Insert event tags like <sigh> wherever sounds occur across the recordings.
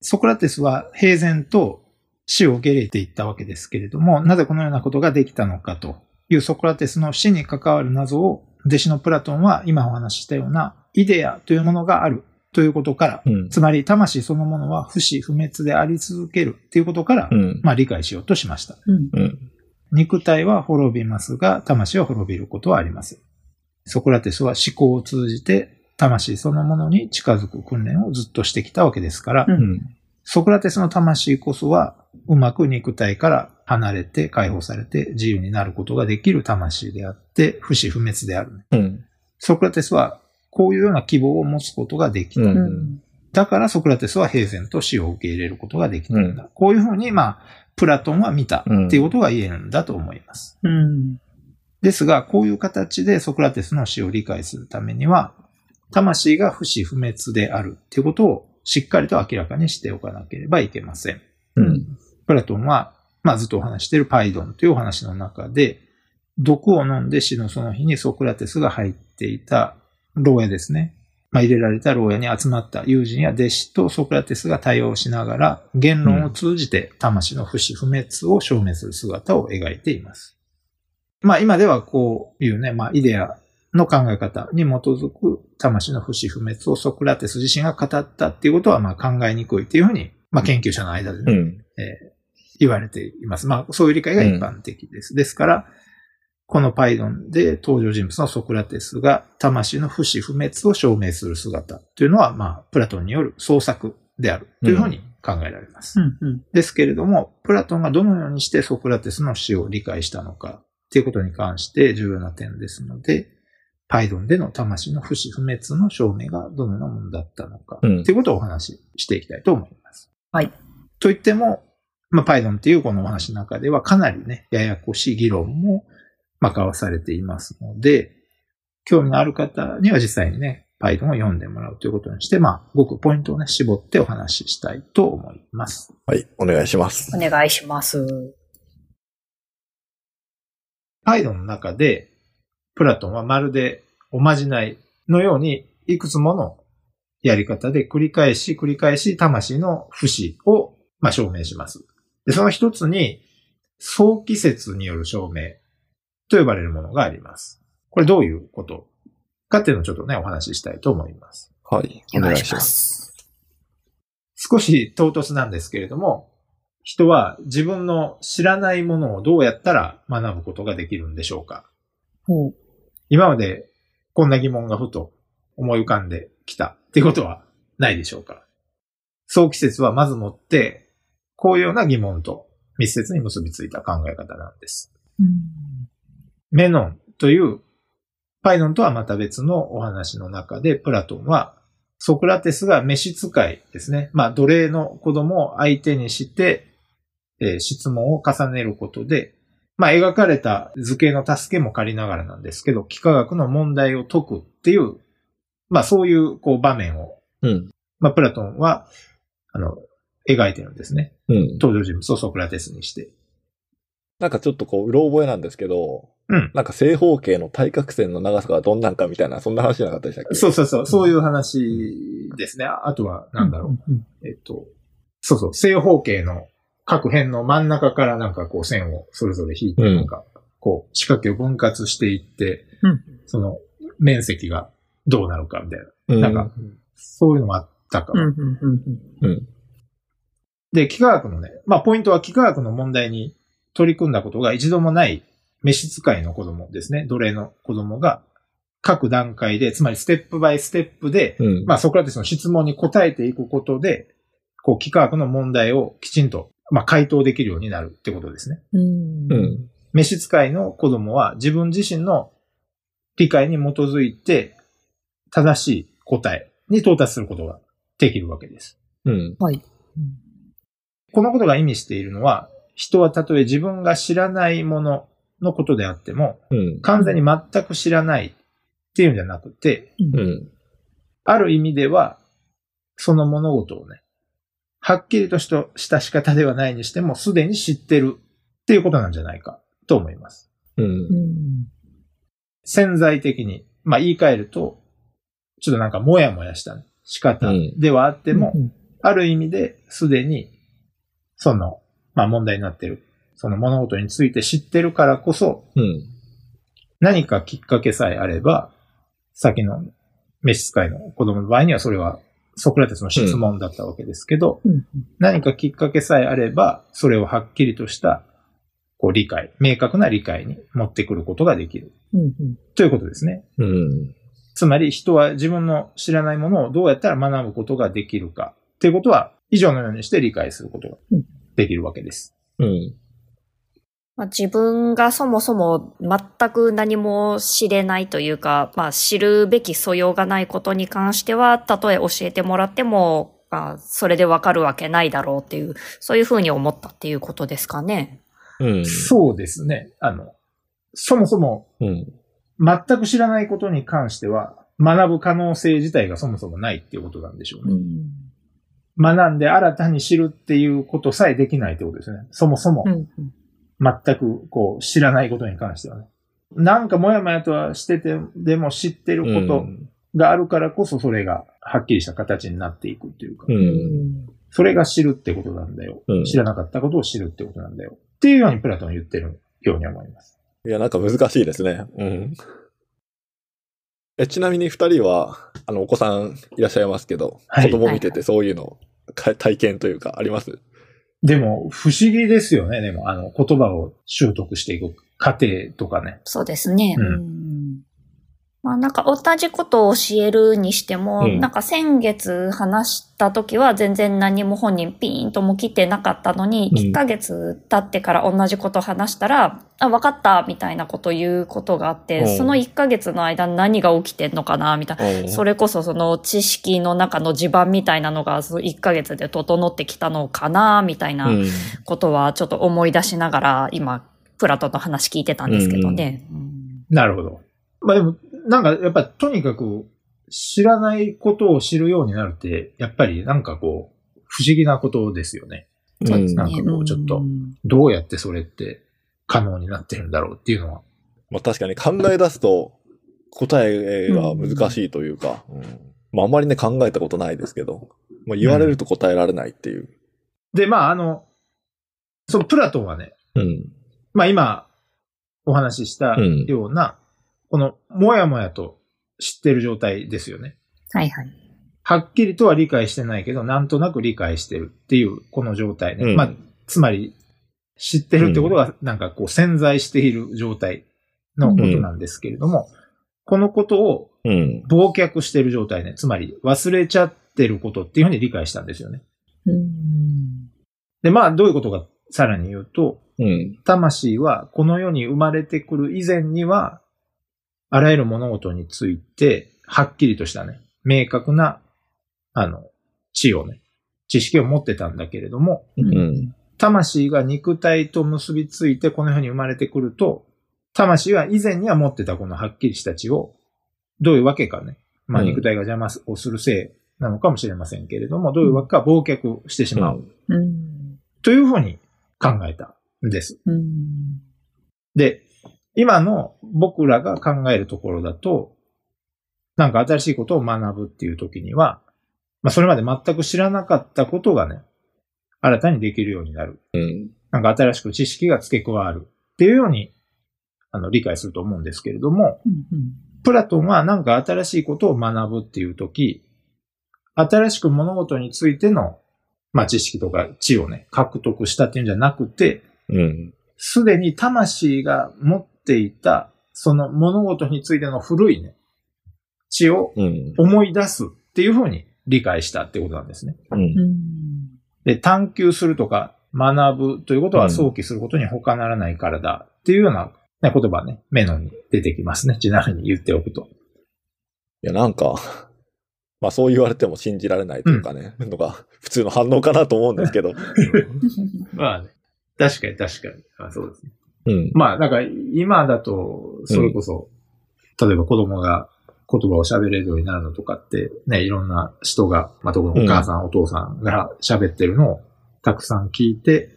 ソクラテスは平然と死を受け入れていったわけですけれども、なぜこのようなことができたのかというソクラテスの死に関わる謎を弟子のプラトンは今お話ししたようなイデアというものがあるということから、うん、つまり魂そのものは不死不滅であり続けるということから、うん、まあ理解しようとしました。うん、肉体は滅びますが、魂は滅びることはありません。ソクラテスは思考を通じて魂そのものに近づく訓練をずっとしてきたわけですから、ソクラテスの魂こそはうまく肉体から離れて解放されて自由になることができる魂であって、不死不滅である、うん、ソクラテスはこういうような希望を持つことができた。うん、だからソクラテスは平然と死を受け入れることができたんだ。うん、こういうふうに、まあ、プラトンは見たっていうことが言えるんだと思います。ですが、こういう形でソクラテスの死を理解するためには、魂が不死不滅であるっていうことをしっかりと明らかにしておかなければいけません。うん、プラトンは、まあずっとお話しているパイドンというお話の中で、毒を飲んで死のその日にソクラテスが入っていた牢屋ですね。まあ、入れられた牢屋に集まった友人や弟子とソクラテスが対応しながら、言論を通じて魂の不死不滅を証明する姿を描いています。まあ今ではこういうね、まあイデアの考え方に基づく魂の不死不滅をソクラテス自身が語ったっていうことはまあ考えにくいっていうふうに、まあ研究者の間でね、うん、えー、言われています。まあそういう理解が一般的です。うん、ですから、このパイドンで登場人物のソクラテスが魂の不死不滅を証明する姿というのは、まあ、プラトンによる創作であるというふうに考えられます。うんうん、ですけれども、プラトンがどのようにしてソクラテスの死を理解したのかということに関して重要な点ですので、パイドンでの魂の不死不滅の証明がどのようなものだったのか、ということをお話ししていきたいと思います。はい。と言っても、まあ、パイドンっていうこのお話の中ではかなりね、ややこしい議論もまあ、交わされていますので、興味のある方には実際にね、Python を読んでもらうということにして、まあ、ごくポイントをね、絞ってお話ししたいと思います。はい、お願いします。お願いします。Python の中で、プラトンはまるでおまじないのように、いくつものやり方で繰り返し繰り返し魂の不死を、まあ、証明します。で、その一つに、早期説による証明と呼ばれるものがあります。これどういうことかっていうのをちょっとね、お話ししたいと思います。はい。お願いします。少し唐突なんですけれども、人は自分の知らないものをどうやったら学ぶことができるんでしょうか、うん、今までこんな疑問がふと思い浮かんできたっていうことはないでしょうか早期説はまずもって、こういうような疑問と密接に結びついた考え方なんです。うんメノンという、パイノンとはまた別のお話の中で、プラトンは、ソクラテスが召使いですね。まあ、奴隷の子供を相手にして、えー、質問を重ねることで、まあ、描かれた図形の助けも借りながらなんですけど、幾何学の問題を解くっていう、まあ、そういう、こう、場面を、うん、まあ、プラトンは、あの、描いてるんですね。うん、登場人物をソクラテスにして。なんかちょっとこう、うろ覚えなんですけど、うん。なんか正方形の対角線の長さがどんなんかみたいな、そんな話じゃなかったでしたっけ？そうそうそう、そういう話ですね。あとは、なんだろう。うんえっと、そうそう、正方形の各辺の真ん中からなんかこう線をそれぞれ引いて、なん。か、こう、四角形を分割していって、うん、その面積がどうなるかみたいな。なんか、そういうのもあったかも。で、幾何学のね、まあポイントは幾何学の問題に取り組んだことが一度もない召使いの子供ですね、奴隷の子供が、各段階で、つまりステップバイステップで、うん、まあソクラテスの質問に答えていくことで、こう、幾何学の問題をきちんと、まあ回答できるようになるってことですね。うん。召使いの子供は自分自身の理解に基づいて、正しい答えに到達することができるわけです。うん。はい。このことが意味しているのは、人はたとえ自分が知らないもののことであっても、うん、完全に全く知らないっていうんじゃなくて、うん、ある意味では、その物事をね、はっきりとした仕方ではないにしても、すでに知ってるっていうことなんじゃないかと思います。うん、潜在的に、まあ言い換えると、ちょっとなんかもやもやした仕方ではあっても、ある意味ですでに、その、まあ問題になってる、その物事について知ってるからこそ、うん。何かきっかけさえあれば、先の召使いの子供の場合にはそれはソクラテスの質問だったわけですけど、うん何かきっかけさえあれば、それをはっきりとした、こう理解、明確な理解に持ってくることができる。うんうんということですね。うん。つまり人は自分の知らないものをどうやったら学ぶことができるか。ということは、以上のようにして理解することができるわけです。うん。まあ、自分がそもそも全く何も知れないというか、まあ、知るべき素養がないことに関しては、たとえ教えてもらっても、まあ、それでわかるわけないだろうっていう、そういうふうに思ったっていうことですかね。うん。そうですね。あの、そもそもうん。全く知らないことに関しては、学ぶ可能性自体がそもそもないっていうことなんでしょうね。ん。学んで新たに知るっていうことさえできないってことですね。そもそもう、ん。全くこう知らないことに関してはね。なんかもやもやとはしてて、でも知ってることがあるからこそそれがはっきりした形になっていくっていうか、う。うんん。それが知るってことなんだよ。うん知らなかったことを知るってことなんだよ。っていうようにプラトンは言ってるように思います。いや、なんか難しいですね。うん。え、ちなみに二人は、あの、お子さんいらっしゃいますけど、はい子供見ててそういうの、か体験というか、あります？でも、不思議ですよね。でも、あの、言葉を習得していく過程とかね。そうですね。うんうんまあなんか同じことを教えるにしても、うんなんか先月話した時は全然何も本人ピーンとも来てなかったのに、うん1ヶ月経ってから同じこと話したら、あ、わかったみたいなことを言うことがあって、うんその1ヶ月の間何が起きてんのかなみたいな。それ、れこそその知識の中の地盤みたいなのがその1ヶ月で整ってきたのかなみたいなうん。ことはちょっと思い出しながら今、プラトンの話聞いてたんですけどね。うんなるほど。まあでも、なんかやっぱとにかく知らないことを知るようになるって、やっぱりなんかこう、不思議なことですよね。そうですね。なんかこうちょっとうんどうやってそれって可能になってるんだろうっていうのは。まあ確かに考え出すと、答えが難しいというか、うんまああんまりね考えたことないですけど、まあ言われると答えられないっていう。で、まああの、そのプラトンはね、うん。まあ今お話ししたような、このもやもやと知ってる状態ですよね。はいはい。はっきりとは理解してないけど、なんとなく理解してるっていう、この状態ね。うんまあ、つまり、知ってるってことが、なんかこう潜在している状態のことなんですけれども、このことをうん。忘却している状態ね。つまり、忘れちゃってることっていうふうに理解したんですよね。うん。で、まあ、どういうことかさらに言うと、うん。魂はこの世に生まれてくる以前には、あらゆる物事について、はっきりとしたね、明確な、あの、知をね、知識を持ってたんだけれども、うん。魂が肉体と結びついてこの世に生まれてくると、魂は以前には持ってたこのはっきりした知を、どういうわけかね、まあうん肉体が邪魔をするせいなのかもしれませんけれども、どういうわけか忘却してしまう、うん。というふうに考えたんです。うん。で、今の僕らが考えるところだと、なんか新しいことを学ぶっていう時には、まあそれまで全く知らなかったことがね、新たにできるようになる。うん。なんか新しく知識が付け加わるっていうように、あの、理解すると思うんですけれども、うん。プラトンはなんか新しいことを学ぶっていう時、新しく物事についての、まあ知識とか知をね、獲得したっていうんじゃなくて、うん。すでに魂が持っていた、その物事についての古いね、知をうん。思い出すっていうふうに理解したってことなんですね。うん。うん。で、探求するとか学ぶということは想起することに他ならないからだっていうような、ね、言葉ね、メノに出てきますね。ちなみに言っておくと。いや、なんか、<laughs> まあそう言われても信じられないというかね、のが普通の反応かなと思うんですけど。<laughs> まあね。確かに確かに。あそうですね。うん。まあ、なんか今だと、それこそ、例えば子供が言葉を喋れるようになるのとかって、ね、いろんな人が、まあ、特にお母さん、お父さんが喋ってるのをたくさん聞いて、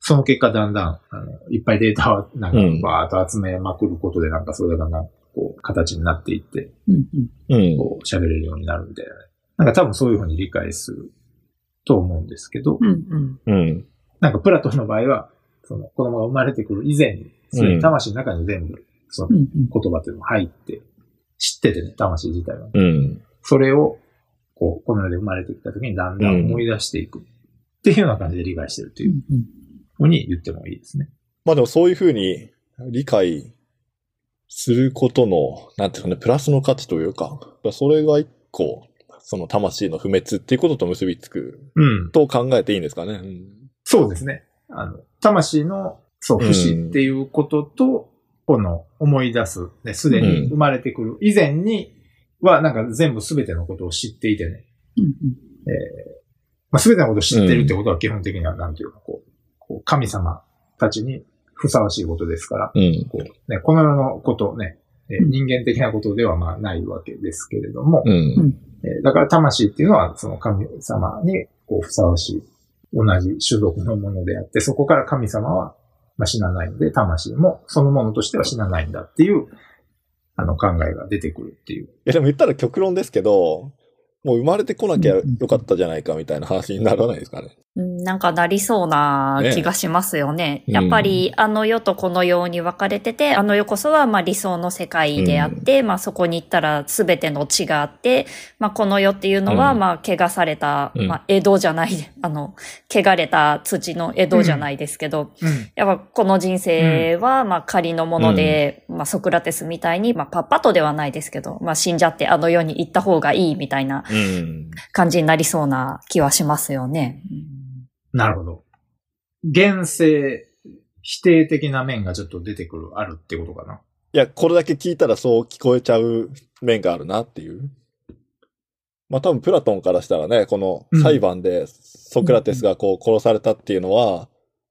その結果だんだん、あの、いっぱいデータをなんかうんバーッと集めまくることで、なんかそれがだんだん、こう、形になっていって、うん。うん。こう、喋れるようになるみたいなね。なんか多分そういうふうに理解すると思うんですけど、うんうん。うん。なんかプラトンの場合は、その子供が生まれてくる以前に、すでに魂の中に全部、その言葉っていうのが入って、知っててね、魂自体は。うん。それを、こう、この世で生まれてきた時にだんだん思い出していく。っていうような感じで理解してるというふうに言ってもいいですね。まあでもそういうふうに理解することの、なんていうかね、プラスの価値というか、それが一個、その魂の不滅っていうことと結びつくうん。と考えていいんですかね。うんそうですね。あの、魂の、そう、不死っていうことと、この思い出す、ね、すでに生まれてくる。以前には、なんか全部すべてのことを知っていてね。うんうん。まあ、すべてのことを知ってるってことは基本的には、なんていうか、こう、こう神様たちにふさわしいことですから、うん。こう、ね、この世のことね、えーうん。人間的なことではまあないわけですけれども、うん。えーだから魂っていうのはその神様にこうふさわしい同じ種族のものであって、そこから神様は死なないので、魂もそのものとしては死なないんだっていう、あの考えが出てくるっていう。いやでも言ったら極論ですけど、もう生まれてこなきゃよかったじゃないかみたいな話にならないですかね。うんなんかなりそうな気がしますよね。ねやっぱりあの世とこの世に分かれてて、あの世こそはまあ理想の世界であって、まあそこに行ったら全ての地があって、まあこの世っていうのはうんまあ汚された、うんまあ江戸じゃない、<laughs> あの、汚れた土の江戸じゃないですけど、うん。やっぱこの人生はまあ仮のもので、まあソクラテスみたいに、まあパッパとではないですけど、まあ死んじゃってあの世に行った方がいいみたいなうん。感じになりそうな気はしますよね。なるほど。現世否定的な面がちょっと出てくる、あるってことかな。いや、これだけ聞いたらそう聞こえちゃう面があるなっていう。まあ多分プラトンからしたらね、この裁判でソクラテスがこう殺されたっていうのは、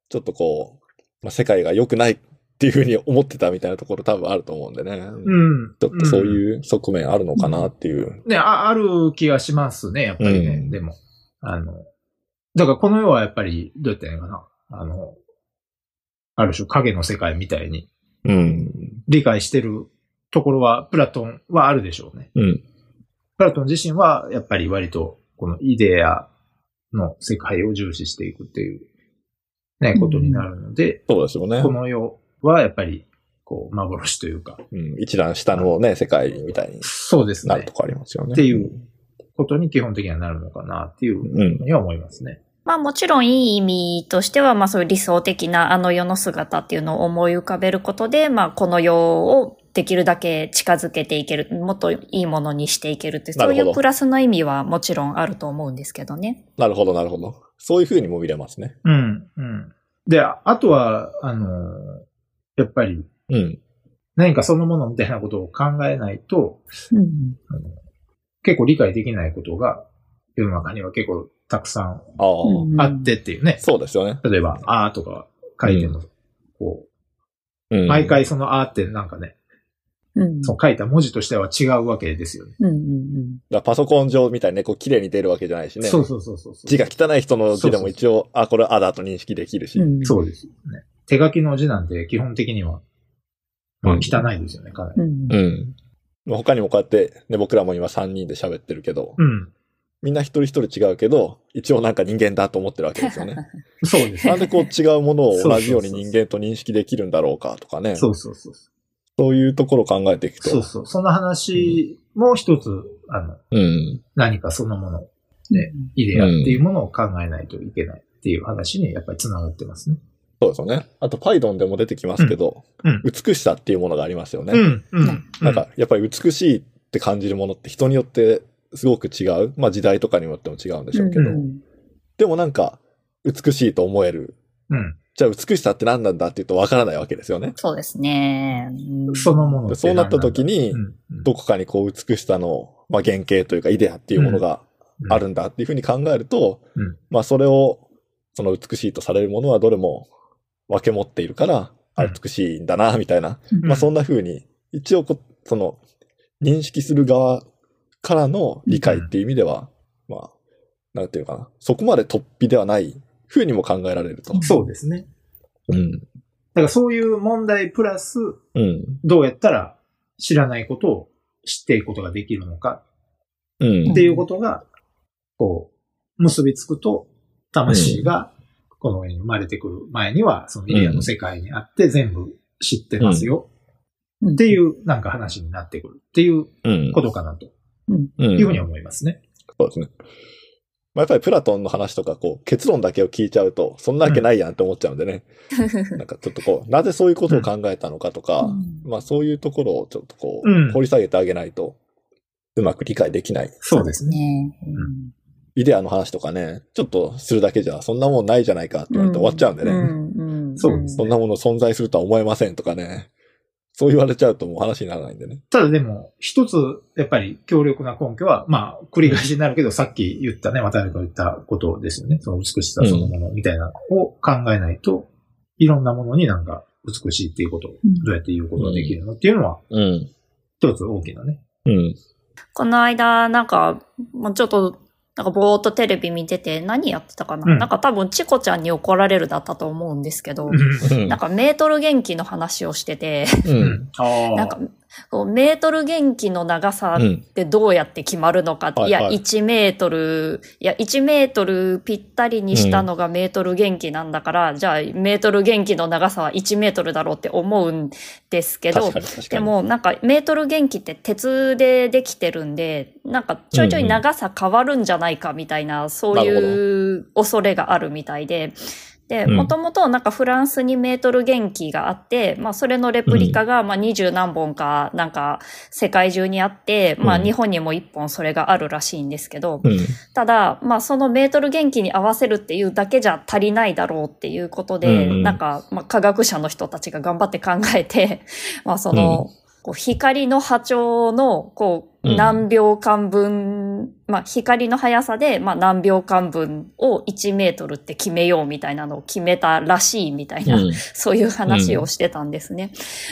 ちょっとこう、まあ、世界が良くないっていうふうに思ってたみたいなところ多分あると思うんでね。うん。ちょっとそううん。いう側面あるのかなっていう。ね、あある気がしますね、やっぱりね。うんでも。あの、だからこの世はやっぱり、どうやって言うのかな？あの、ある種影の世界みたいにうん。理解してるところは、プラトンはあるでしょうね。うん。プラトン自身は、やっぱり割と、このイデアの世界を重視していくっていう、ね、ことになるので、そうですよねこ。の世はやっぱり、こう、幻というか、うん、一段下のね、世界みたいにそうですねなると。こありますよね。っていうことに基本的にはなるのかなっていううんふうには思いますね。まあもちろんいい意味としては、まあそういう理想的なあの世の姿っていうのを思い浮かべることで、まあこの世をできるだけ近づけていける、もっといいものにしていけるって、そういうプラスの意味はもちろんあると思うんですけどね。なるほど、なるほど。そういうふうにも見れますね。うん、うん。で、ああとは、あの、やっぱりうん。何かそのものみたいなことを考えないと、うんあの結構理解できないことが世の中には結構たくさんあってっていうね。そうですよね。例えば、あーとか書いてるの、こうんう、毎回そのあーってなんかね、うんその書いた文字としては違うわけですよね。うんうんだからパソコン上みたいにね、こう綺麗に出るわけじゃないしね。そうそうそうそうそう。字が汚い人の字でも一応、あ、これあだと認識できるし。うんうんそうですよね。手書きの字なんて基本的には、まあうん汚いですよね、かなり。うんうん。他にもこうやって、ね、僕らも今3人で喋ってるけど、うん。みんな一人一人違うけど、一応なんか人間だと思ってるわけですよね。<laughs> そうですなんでこう違うものを同じように人間と認識できるんだろうかとかね。そうそうそう。そういうところを考えていくと。そうそう。その話も一つ、あの、うん。何かそのもの、ね、イデアっていうものを考えないといけないっていう話にやっぱり繋がってますね。そうですよね。あと、パイドンでも出てきますけど、うんうん美しさっていうものがありますよね。うん、うん。なんか、やっぱり美しいって感じるものって人によってすごく違う。まあ時代とかによっても違うんでしょうけど。うんでもなんか、美しいと思える。うん。じゃあ美しさって何なんだって言うとわからないわけですよね。そうですね。うんそのものそうなった時にどこかにこう美しさの、まあ、原型というかイデアっていうものがうんあるんだっていうふうに考えると、うんまあそれを、その美しいとされるものはどれも分け持っているから、あうん美しいんだな、みたいな。うんまあそんな風に、一応こ、その、認識する側からの理解っていう意味では、まあ、なんていうのかな。そこまで突飛ではない風にも考えられると。そうですね。うん。だからそういう問題プラス、うん。どうやったら知らないことを知っていくことができるのかうんっていうことが、こう、結びつくと、魂がこの上に生まれてくる前には、そのイデアの世界にあって全部知ってますよ。っていうなんか話になってくるっていううん。ことかなとうんいうふうに思いますね。そうですね。まあ、やっぱりプラトンの話とか、こう、結論だけを聞いちゃうと、そんなわけないやんって思っちゃうんでね。なんかちょっとこう、なぜそういうことを考えたのかとか、まあそういうところをちょっとこうんう、掘り下げてあげないと、うまく理解できない。そうですね。ね。イデアの話とかね、ちょっとするだけじゃ、そんなもんないじゃないかって言われて終わっちゃうんでね。うんそうですそんなもの存在するとは思えませんとかね。そう言われちゃうともう話にならないんでね。ただでも、一つ、やっぱり強力な根拠は、まあ、繰り返しになるけど、さっき言ったね、渡辺君が言ったことですよね。その美しさそのものみたいなのを考えないと、いろんなものになんか美しいっていうことをうんどうやって言うことができるのっていうのは、うん。一つ大きなね。うん。この間、なんか、もうちょっと、なんかぼーっとテレビ見てて、何やってたかな、うんなんか多分、チコちゃんに怒られるだったと思うんですけど、うんなんかメートル元気の話をしてて、う。<laughs> うん。なんか、こうメートル元気の長さうん。ってどうやって決まるのか。って、いや、はいはい。1メートル、いや、1メートルぴったりにしたのがメートル元気なんだから、じゃあ、メートル元気の長さは1メートルだろうって思うんですけど。で、もなんかメートル元気って鉄でできてるんで、なんかちょいちょい長さ変わるんじゃないかみたいな、そういう恐れがあるみたいで、で、うん。もともとなんかフランスにメートル元気があって、まあそれのレプリカがまあ二十何本かなんか世界中にあって、まあうん日本にも一本それがあるらしいんですけど、うん。ただ、まあそのメートル元気に合わせるっていうだけじゃ足りないだろうっていうことで、うん。なんか、まあ科学者の人たちが頑張って考えて、<laughs> まあその、こう光の波長の、こう、うん何秒間分、まあ光の速さで、まあ何秒間分を1メートルって決めようみたいなのを決めたらしいみたいな、うん。そういう話をしてたんですね。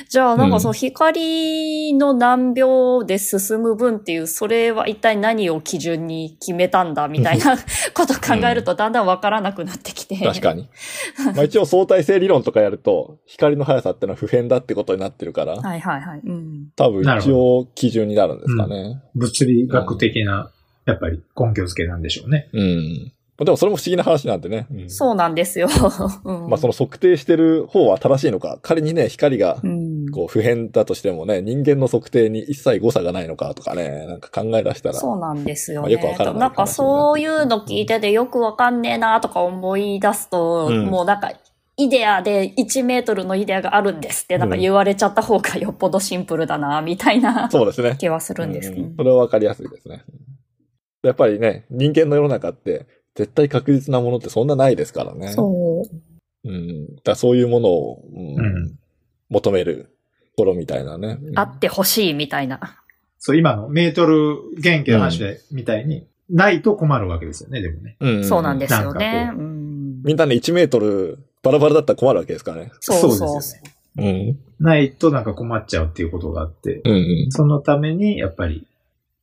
じゃあ、なんかその光の何秒で進む分っていう、それは一体何を基準に決めたんだみたいな <laughs> ことを考えるとだんだんわからなくなってきて。確かに。<laughs> まあ一応相対性理論とかやると、光の速さってのは不変だってことになってるから、はいはいはい。うん。多分一応基準になるんですかね。物理学的な、やっぱり根拠付けなんでしょうね。うん。まあでもそれも不思議な話なんでね。うんそうなんですよ。<laughs> うんまあその測定してる方は正しいのか、仮にね、光がうんこう不変だとしてもね、人間の測定に一切誤差がないのかとかね、なんか考え出したら。そうなんですよまあね。よくわからないなんかそういうの聞いててよくわかんねえなとか思い出すと、うんもうなんか、イデアで1メートルのイデアがあるんですってなんか言われちゃった方がよっぽどシンプルだな、みたいなそうですね。気はするんですけどうん。それはわかりやすいですね。やっぱりね、人間の世の中って、絶対確実なものってそんなないですからね。そう。うん。だそういうものを、うんうん求めるところみたいなね。うんあってほしいみたいな。そう、今のメートル元気の話で、みたいに、ないと困るわけですよね、でもね。うんそうなんですよなねん。かうんみんなね、1メートルバラバラだったら困るわけですからね。そうそうそうですようん。ないとなんか困っちゃうっていうことがあって、うんうん。そのためにやっぱり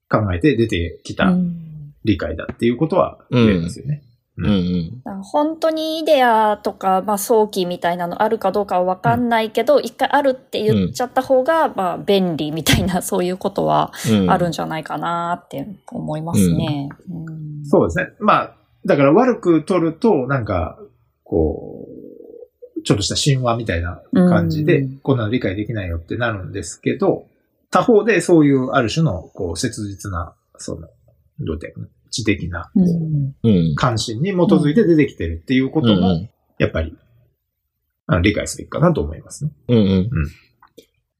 考えて出てきたうん理解だっていうことは言えますよね。うんうん。だから本当にイデアとか、まあ、早期みたいなのあるかどうかはわかんないけど、一回あるって言っちゃった方が、まあ、便利みたいな、そういうことはうんあるんじゃないかなって思いますね。うんそうですね。まあ、だから悪く取ると、なんか、こう、ちょっとした神話みたいな感じでうん、こんなの理解できないよってなるんですけど、他方でそういうある種の、こう、切実な、その、どうて言うの知的な。関心に基づいて出てきてるっていうことも、うんやっぱり、あの理解すべきかなと思いますね。うんうんうん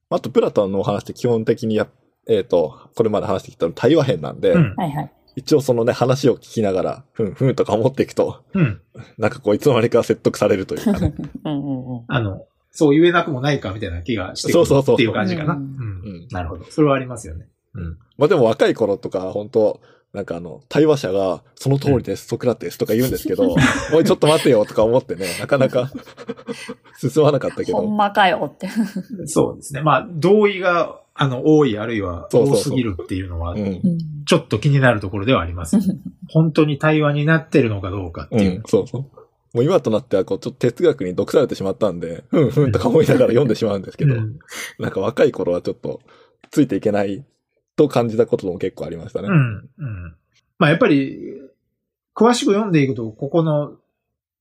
あと、プラトンのお話って基本的にや、えっ、と、これまで話してきたの対話編なんで、うん。はいはい。一応そのね、話を聞きながら、ふんふんとか思っていくと、うん。なんかこう、いつの間にか説得されるというかね。うんうんうんあの、そう言えなくもないかみたいな気がしてくそうそうそうるっていう感じかな。ううんんうん。なるほど。それはありますよね。うん。まあでも若い頃とか、本当なんかあの、対話者が、その通りです、ソクラテスとか言うんですけど、<laughs> おい、ちょっと待てよとか思ってね、なかなか <laughs> 進まなかったけど。ほんまかよって。そうですね。まあ、同意が、あの、多いあるいは多すぎるっていうのはう、ん。ちょっと気になるところではあります。<laughs> 本当に対話になってるのかどうかってう。いうんそうそう。もう今となっては、こう、ちょっと哲学に毒されてしまったんで、ふんふんとか思いながら読んでしまうんですけど、うんなんか若い頃はちょっと、ついていけないと感じたことも結構ありましたね。うん。うん。まあ、やっぱり、詳しく読んでいくと、ここの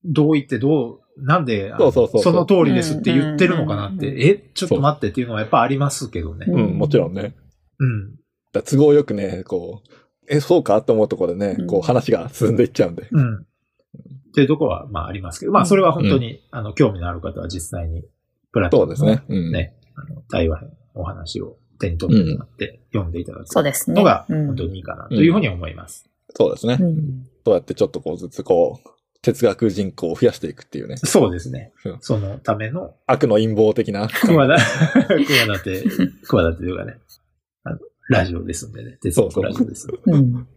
同意ってどう、なんで、そうそうそうそうの通りですって言ってるのかなって、うんえ、ちょっと待ってっていうのはやっぱありますけどね。うんうん、もちろんね。うん。だ都合よくね、こう、え、そうかと思うところでね、うんこう話が進んでいっちゃうんで。うん。っていうところは、まあありますけど、まあそれは本当に、あの、興味のある方は実際に、プラトンのそうですね。うん。ね、あの、対話編、お話を手に取ってもらって読んでいただくそうですね。のがうん本当にいいかなというふうに思います。そうですね。うんそうやってちょっとこうずつこう、哲学人口を増やしていくっていうね。そうですねうん。そのための、悪の陰謀的な。企て、企て、企てというかね、あの、ラジオですんでね、哲学ラジオですんで。うん